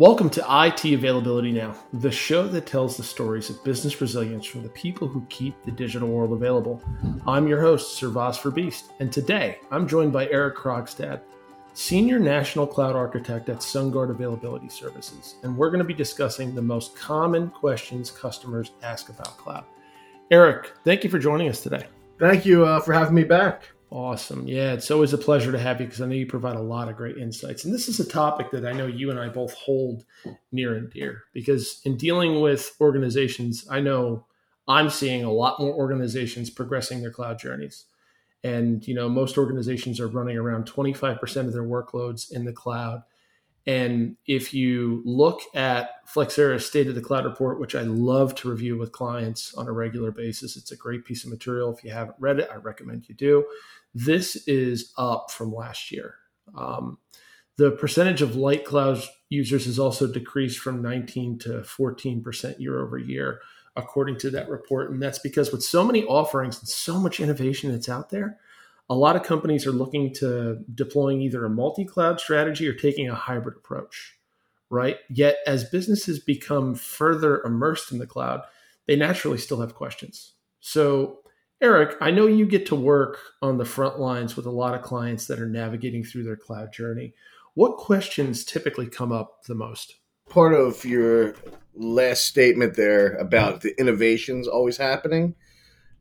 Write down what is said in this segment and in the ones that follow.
Welcome to IT Availability Now, the show that tells the stories of business resilience from the people who keep the digital world available. I'm your host, Sir Vosper Beast, and today I'm joined by Eric Krogstad, Senior National Cloud Architect at SunGard Availability Services, and we're going to be discussing the most common questions customers ask about cloud. Eric, thank you for joining us today. Thank you uh, for having me back. Awesome. Yeah, it's always a pleasure to have you because I know you provide a lot of great insights. And this is a topic that I know you and I both hold near and dear because in dealing with organizations, I know I'm seeing a lot more organizations progressing their cloud journeys. And, you know, most organizations are running around 25% of their workloads in the cloud. And if you look at Flexera's State of the Cloud report, which I love to review with clients on a regular basis, it's a great piece of material. If you haven't read it, I recommend you do. This is up from last year. Um, the percentage of light cloud users has also decreased from 19 to 14% year over year, according to that report. And that's because with so many offerings and so much innovation that's out there, a lot of companies are looking to deploying either a multi cloud strategy or taking a hybrid approach, right? Yet, as businesses become further immersed in the cloud, they naturally still have questions. So, Eric, I know you get to work on the front lines with a lot of clients that are navigating through their cloud journey. What questions typically come up the most? Part of your last statement there about the innovations always happening,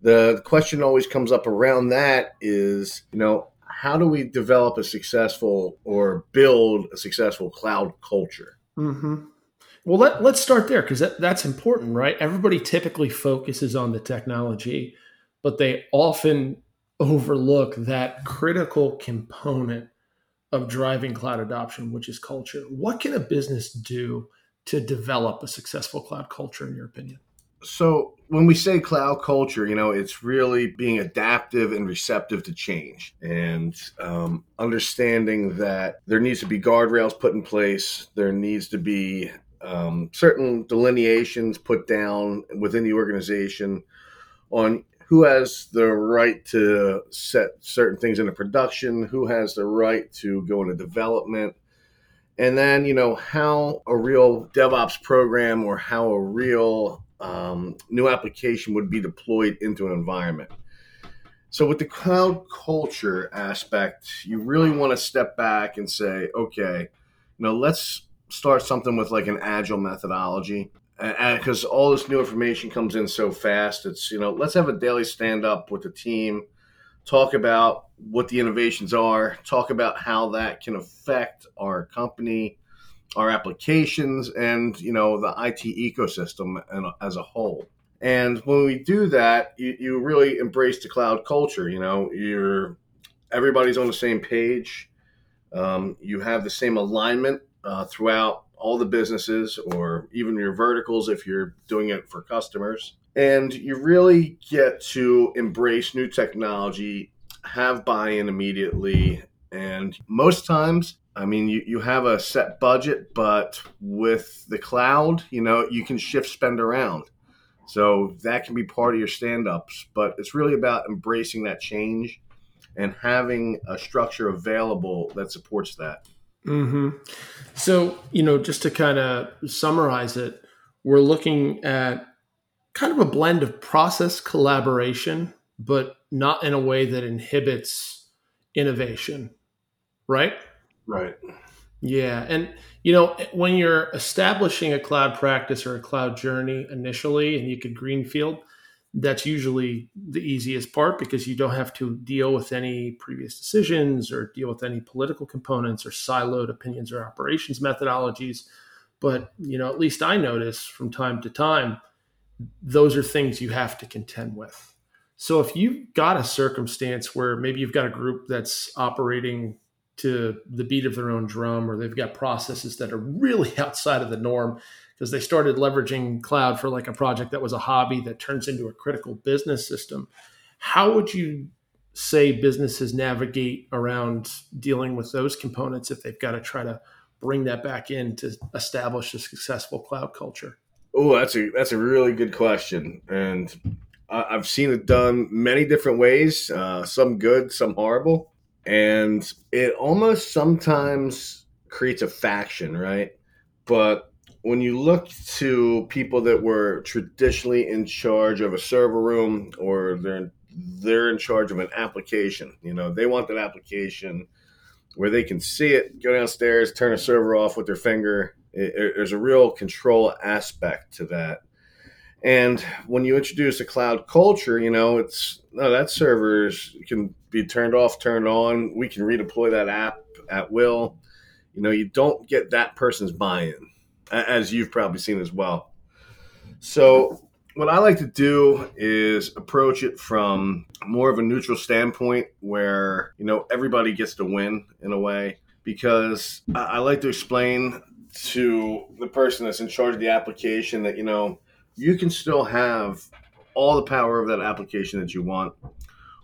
the question always comes up around that is, you know, how do we develop a successful or build a successful cloud culture? Mm-hmm. Well, let, let's start there because that, that's important, right? Everybody typically focuses on the technology but they often overlook that critical component of driving cloud adoption, which is culture. What can a business do to develop a successful cloud culture, in your opinion? So, when we say cloud culture, you know, it's really being adaptive and receptive to change and um, understanding that there needs to be guardrails put in place. There needs to be um, certain delineations put down within the organization on who has the right to set certain things into production, who has the right to go into development, and then you know how a real DevOps program or how a real um, new application would be deployed into an environment. So with the cloud culture aspect, you really want to step back and say, okay, you know, let's start something with like an agile methodology because all this new information comes in so fast. It's you know, let's have a daily stand up with the team, talk about what the innovations are, talk about how that can affect our company, our applications, and you know, the IT ecosystem and as a whole. And when we do that, you, you really embrace the cloud culture. You know, you're everybody's on the same page. Um, you have the same alignment uh, throughout all the businesses or even your verticals if you're doing it for customers. And you really get to embrace new technology, have buy in immediately. And most times, I mean, you, you have a set budget, but with the cloud, you know, you can shift spend around. So that can be part of your stand ups, but it's really about embracing that change and having a structure available that supports that. Mm-hmm. So, you know, just to kind of summarize it, we're looking at kind of a blend of process collaboration, but not in a way that inhibits innovation, right? Right. Yeah. And, you know, when you're establishing a cloud practice or a cloud journey initially, and you could greenfield, that's usually the easiest part because you don't have to deal with any previous decisions or deal with any political components or siloed opinions or operations methodologies. But you know at least i notice from time to time those are things you have to contend with. So if you've got a circumstance where maybe you've got a group that's operating to the beat of their own drum or they've got processes that are really outside of the norm because they started leveraging cloud for like a project that was a hobby that turns into a critical business system. How would you say businesses navigate around dealing with those components if they've got to try to bring that back in to establish a successful cloud culture? Oh, that's a that's a really good question, and I've seen it done many different ways. Uh, some good, some horrible, and it almost sometimes creates a faction, right? But when you look to people that were traditionally in charge of a server room or they're they're in charge of an application, you know, they want that application where they can see it, go downstairs, turn a server off with their finger. It, it, there's a real control aspect to that. And when you introduce a cloud culture, you know, it's no, that servers can be turned off, turned on. We can redeploy that app at will. You know, you don't get that person's buy in, as you've probably seen as well. So, what I like to do is approach it from more of a neutral standpoint where, you know, everybody gets to win in a way because I like to explain to the person that's in charge of the application that, you know, you can still have all the power of that application that you want.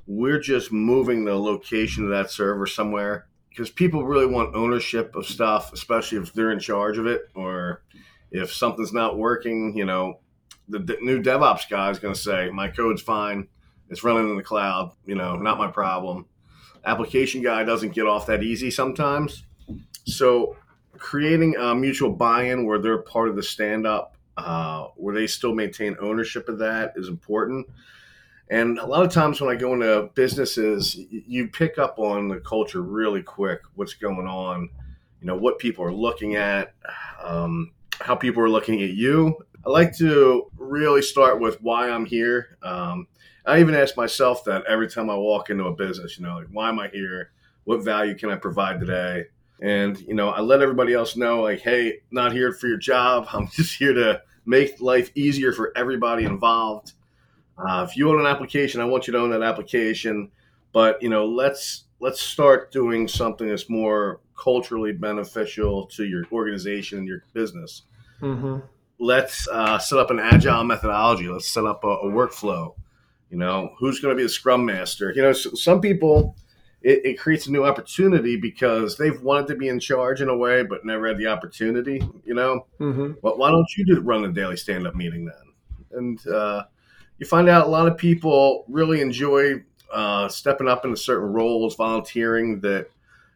We're just moving the location of that server somewhere because people really want ownership of stuff, especially if they're in charge of it or if something's not working. You know, the, the new DevOps guy is going to say, My code's fine. It's running in the cloud. You know, not my problem. Application guy doesn't get off that easy sometimes. So, creating a mutual buy in where they're part of the stand up uh, where they still maintain ownership of that is important. And a lot of times when I go into businesses, you pick up on the culture really quick, what's going on, you know, what people are looking at, um, how people are looking at you. I like to really start with why I'm here. Um, I even ask myself that every time I walk into a business, you know, like, why am I here? What value can I provide today? And, you know, I let everybody else know, like, hey, not here for your job. I'm just here to make life easier for everybody involved. Uh, if you own an application, I want you to own that application. But, you know, let's let's start doing something that's more culturally beneficial to your organization and your business. Mm-hmm. Let's uh, set up an agile methodology. Let's set up a, a workflow. You know, who's going to be the scrum master? You know, some people it, it, creates a new opportunity because they've wanted to be in charge in a way, but never had the opportunity. You know, mm-hmm. but why don't you do run a daily stand up meeting then? And uh, you find out a lot of people really enjoy uh, stepping up into certain roles, volunteering that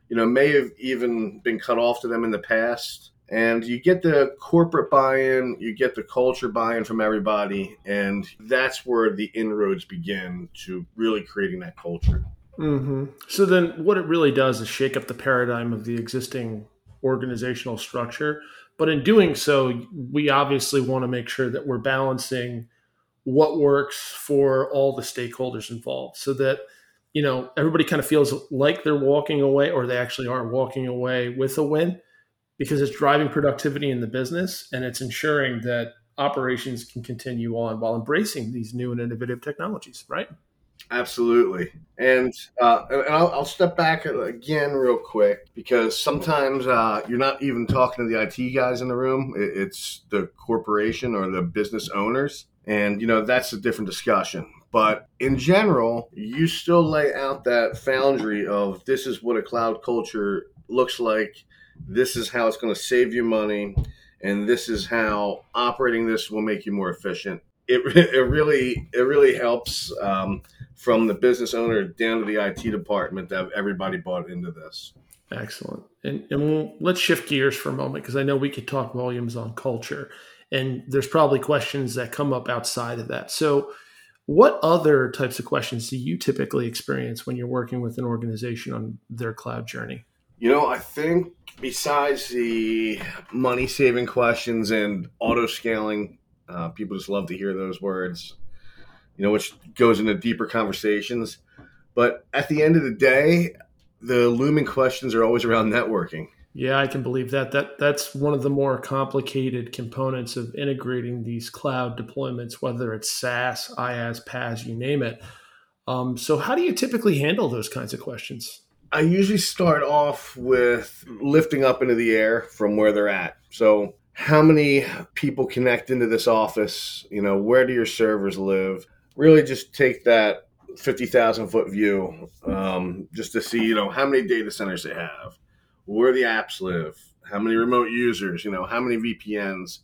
you know may have even been cut off to them in the past. And you get the corporate buy-in, you get the culture buy-in from everybody, and that's where the inroads begin to really creating that culture. Mm-hmm. So then, what it really does is shake up the paradigm of the existing organizational structure. But in doing so, we obviously want to make sure that we're balancing what works for all the stakeholders involved, so that you know everybody kind of feels like they're walking away, or they actually are walking away with a win, because it's driving productivity in the business and it's ensuring that operations can continue on while embracing these new and innovative technologies. Right. Absolutely. And, uh, and I'll, I'll, step back again real quick because sometimes uh, you're not even talking to the IT guys in the room. It's the corporation or the business owners. And, you know, that's a different discussion. But in general, you still lay out that foundry of this is what a cloud culture looks like. This is how it's going to save you money. And this is how operating this will make you more efficient. It, it really it really helps um, from the business owner down to the IT department that everybody bought into this. Excellent. And, and we'll, let's shift gears for a moment because I know we could talk volumes on culture, and there's probably questions that come up outside of that. So, what other types of questions do you typically experience when you're working with an organization on their cloud journey? You know, I think besides the money saving questions and auto scaling, uh, people just love to hear those words you know, which goes into deeper conversations. But at the end of the day, the looming questions are always around networking. Yeah, I can believe that. That that's one of the more complicated components of integrating these cloud deployments, whether it's SaaS, IaaS, PaaS, you name it. Um, so, how do you typically handle those kinds of questions? I usually start off with lifting up into the air from where they're at. So, how many people connect into this office? You know, where do your servers live? really just take that 50,000 foot view um, just to see, you know, how many data centers they have, where the apps live, how many remote users, you know, how many VPNs.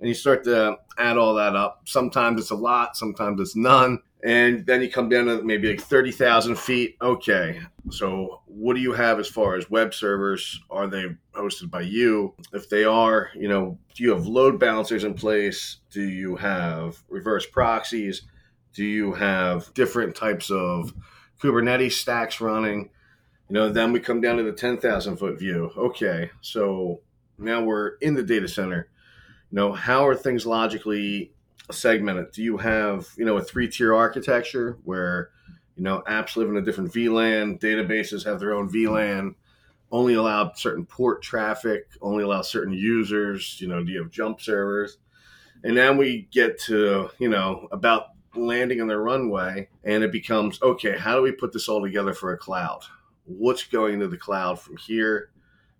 And you start to add all that up. Sometimes it's a lot, sometimes it's none. And then you come down to maybe like 30,000 feet. Okay. So, what do you have as far as web servers? Are they hosted by you? If they are, you know, do you have load balancers in place? Do you have reverse proxies? Do you have different types of Kubernetes stacks running? You know, then we come down to the 10,000 foot view. Okay. So, now we're in the data center. You know, how are things logically segmented? Do you have, you know, a three tier architecture where, you know, apps live in a different VLAN, databases have their own VLAN, only allow certain port traffic, only allow certain users, you know, do you have jump servers? And then we get to, you know, about landing on the runway and it becomes okay, how do we put this all together for a cloud? What's going to the cloud from here?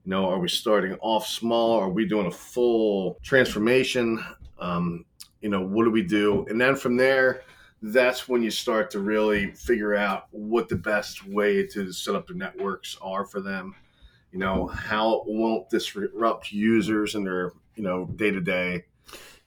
You know, are we starting off small? Are we doing a full transformation? Um, you know, what do we do? And then from there, that's when you start to really figure out what the best way to set up the networks are for them. You know, how won't disrupt users and their, you know, day to day.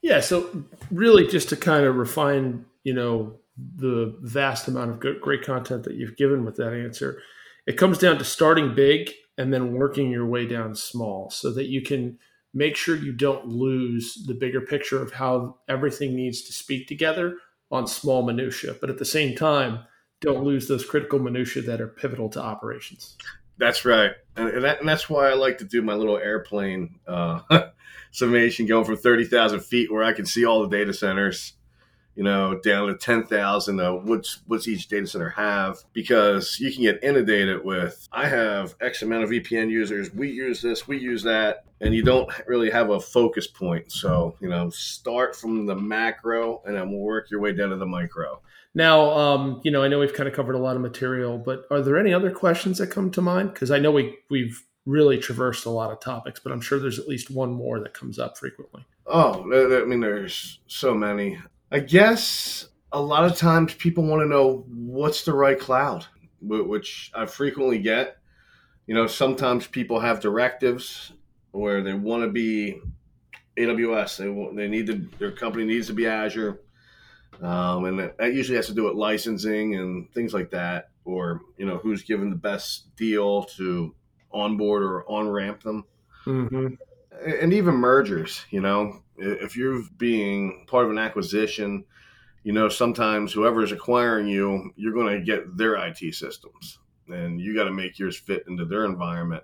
Yeah. So really just to kind of refine, you know, the vast amount of good, great content that you've given with that answer, it comes down to starting big and then working your way down small so that you can make sure you don't lose the bigger picture of how everything needs to speak together on small minutia but at the same time don't lose those critical minutia that are pivotal to operations. That's right. And, that, and that's why i like to do my little airplane uh, summation going from 30000 feet where i can see all the data centers you know, down to 10,000. Uh, what's, what's each data center have? Because you can get inundated with, I have X amount of VPN users. We use this, we use that. And you don't really have a focus point. So, you know, start from the macro and then we'll work your way down to the micro. Now, um, you know, I know we've kind of covered a lot of material, but are there any other questions that come to mind? Because I know we, we've really traversed a lot of topics, but I'm sure there's at least one more that comes up frequently. Oh, I mean, there's so many. I guess a lot of times people want to know what's the right cloud, which I frequently get. You know, sometimes people have directives where they want to be AWS. They want, they need to their company needs to be Azure, um, and that usually has to do with licensing and things like that, or you know who's given the best deal to onboard or on ramp them. Mm-hmm and even mergers. You know, if you're being part of an acquisition, you know sometimes whoever is acquiring you, you're going to get their IT systems, and you got to make yours fit into their environment.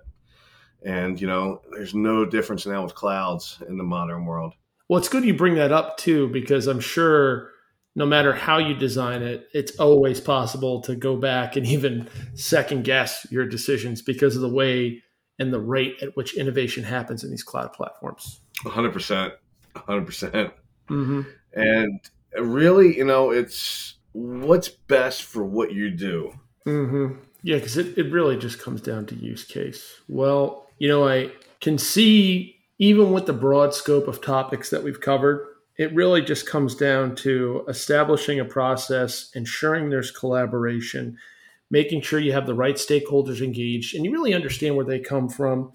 And you know, there's no difference now with clouds in the modern world. Well, it's good you bring that up too, because I'm sure no matter how you design it, it's always possible to go back and even second guess your decisions because of the way and the rate at which innovation happens in these cloud platforms. 100%. 100%. percent mm-hmm. And really, you know, it's what's best for what you do. Mm-hmm. Yeah, because it, it really just comes down to use case. Well, you know, I can see even with the broad scope of topics that we've covered, it really just comes down to establishing a process, ensuring there's collaboration, making sure you have the right stakeholders engaged and you really understand where they come from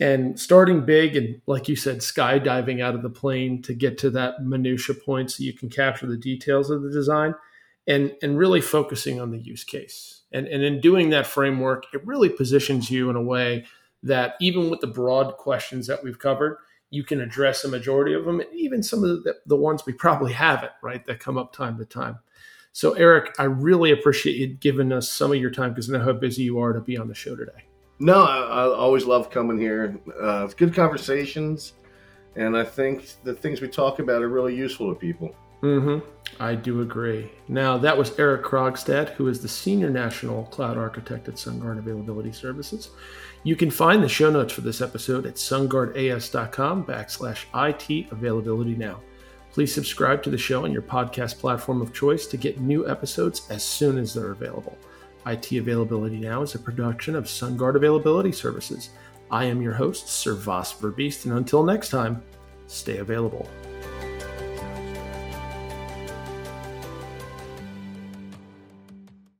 and starting big and like you said skydiving out of the plane to get to that minutia point so you can capture the details of the design and and really focusing on the use case and and in doing that framework it really positions you in a way that even with the broad questions that we've covered you can address the majority of them and even some of the, the ones we probably haven't right that come up time to time so, Eric, I really appreciate you giving us some of your time because I know how busy you are to be on the show today. No, I, I always love coming here. Uh, it's good conversations, and I think the things we talk about are really useful to people. Mm-hmm. I do agree. Now, that was Eric Krogstad, who is the Senior National Cloud Architect at SunGard Availability Services. You can find the show notes for this episode at sungardas.com backslash IT availability now. Please subscribe to the show on your podcast platform of choice to get new episodes as soon as they're available. IT Availability Now is a production of SunGard Availability Services. I am your host, Sir Voss Verbeest, and until next time, stay available.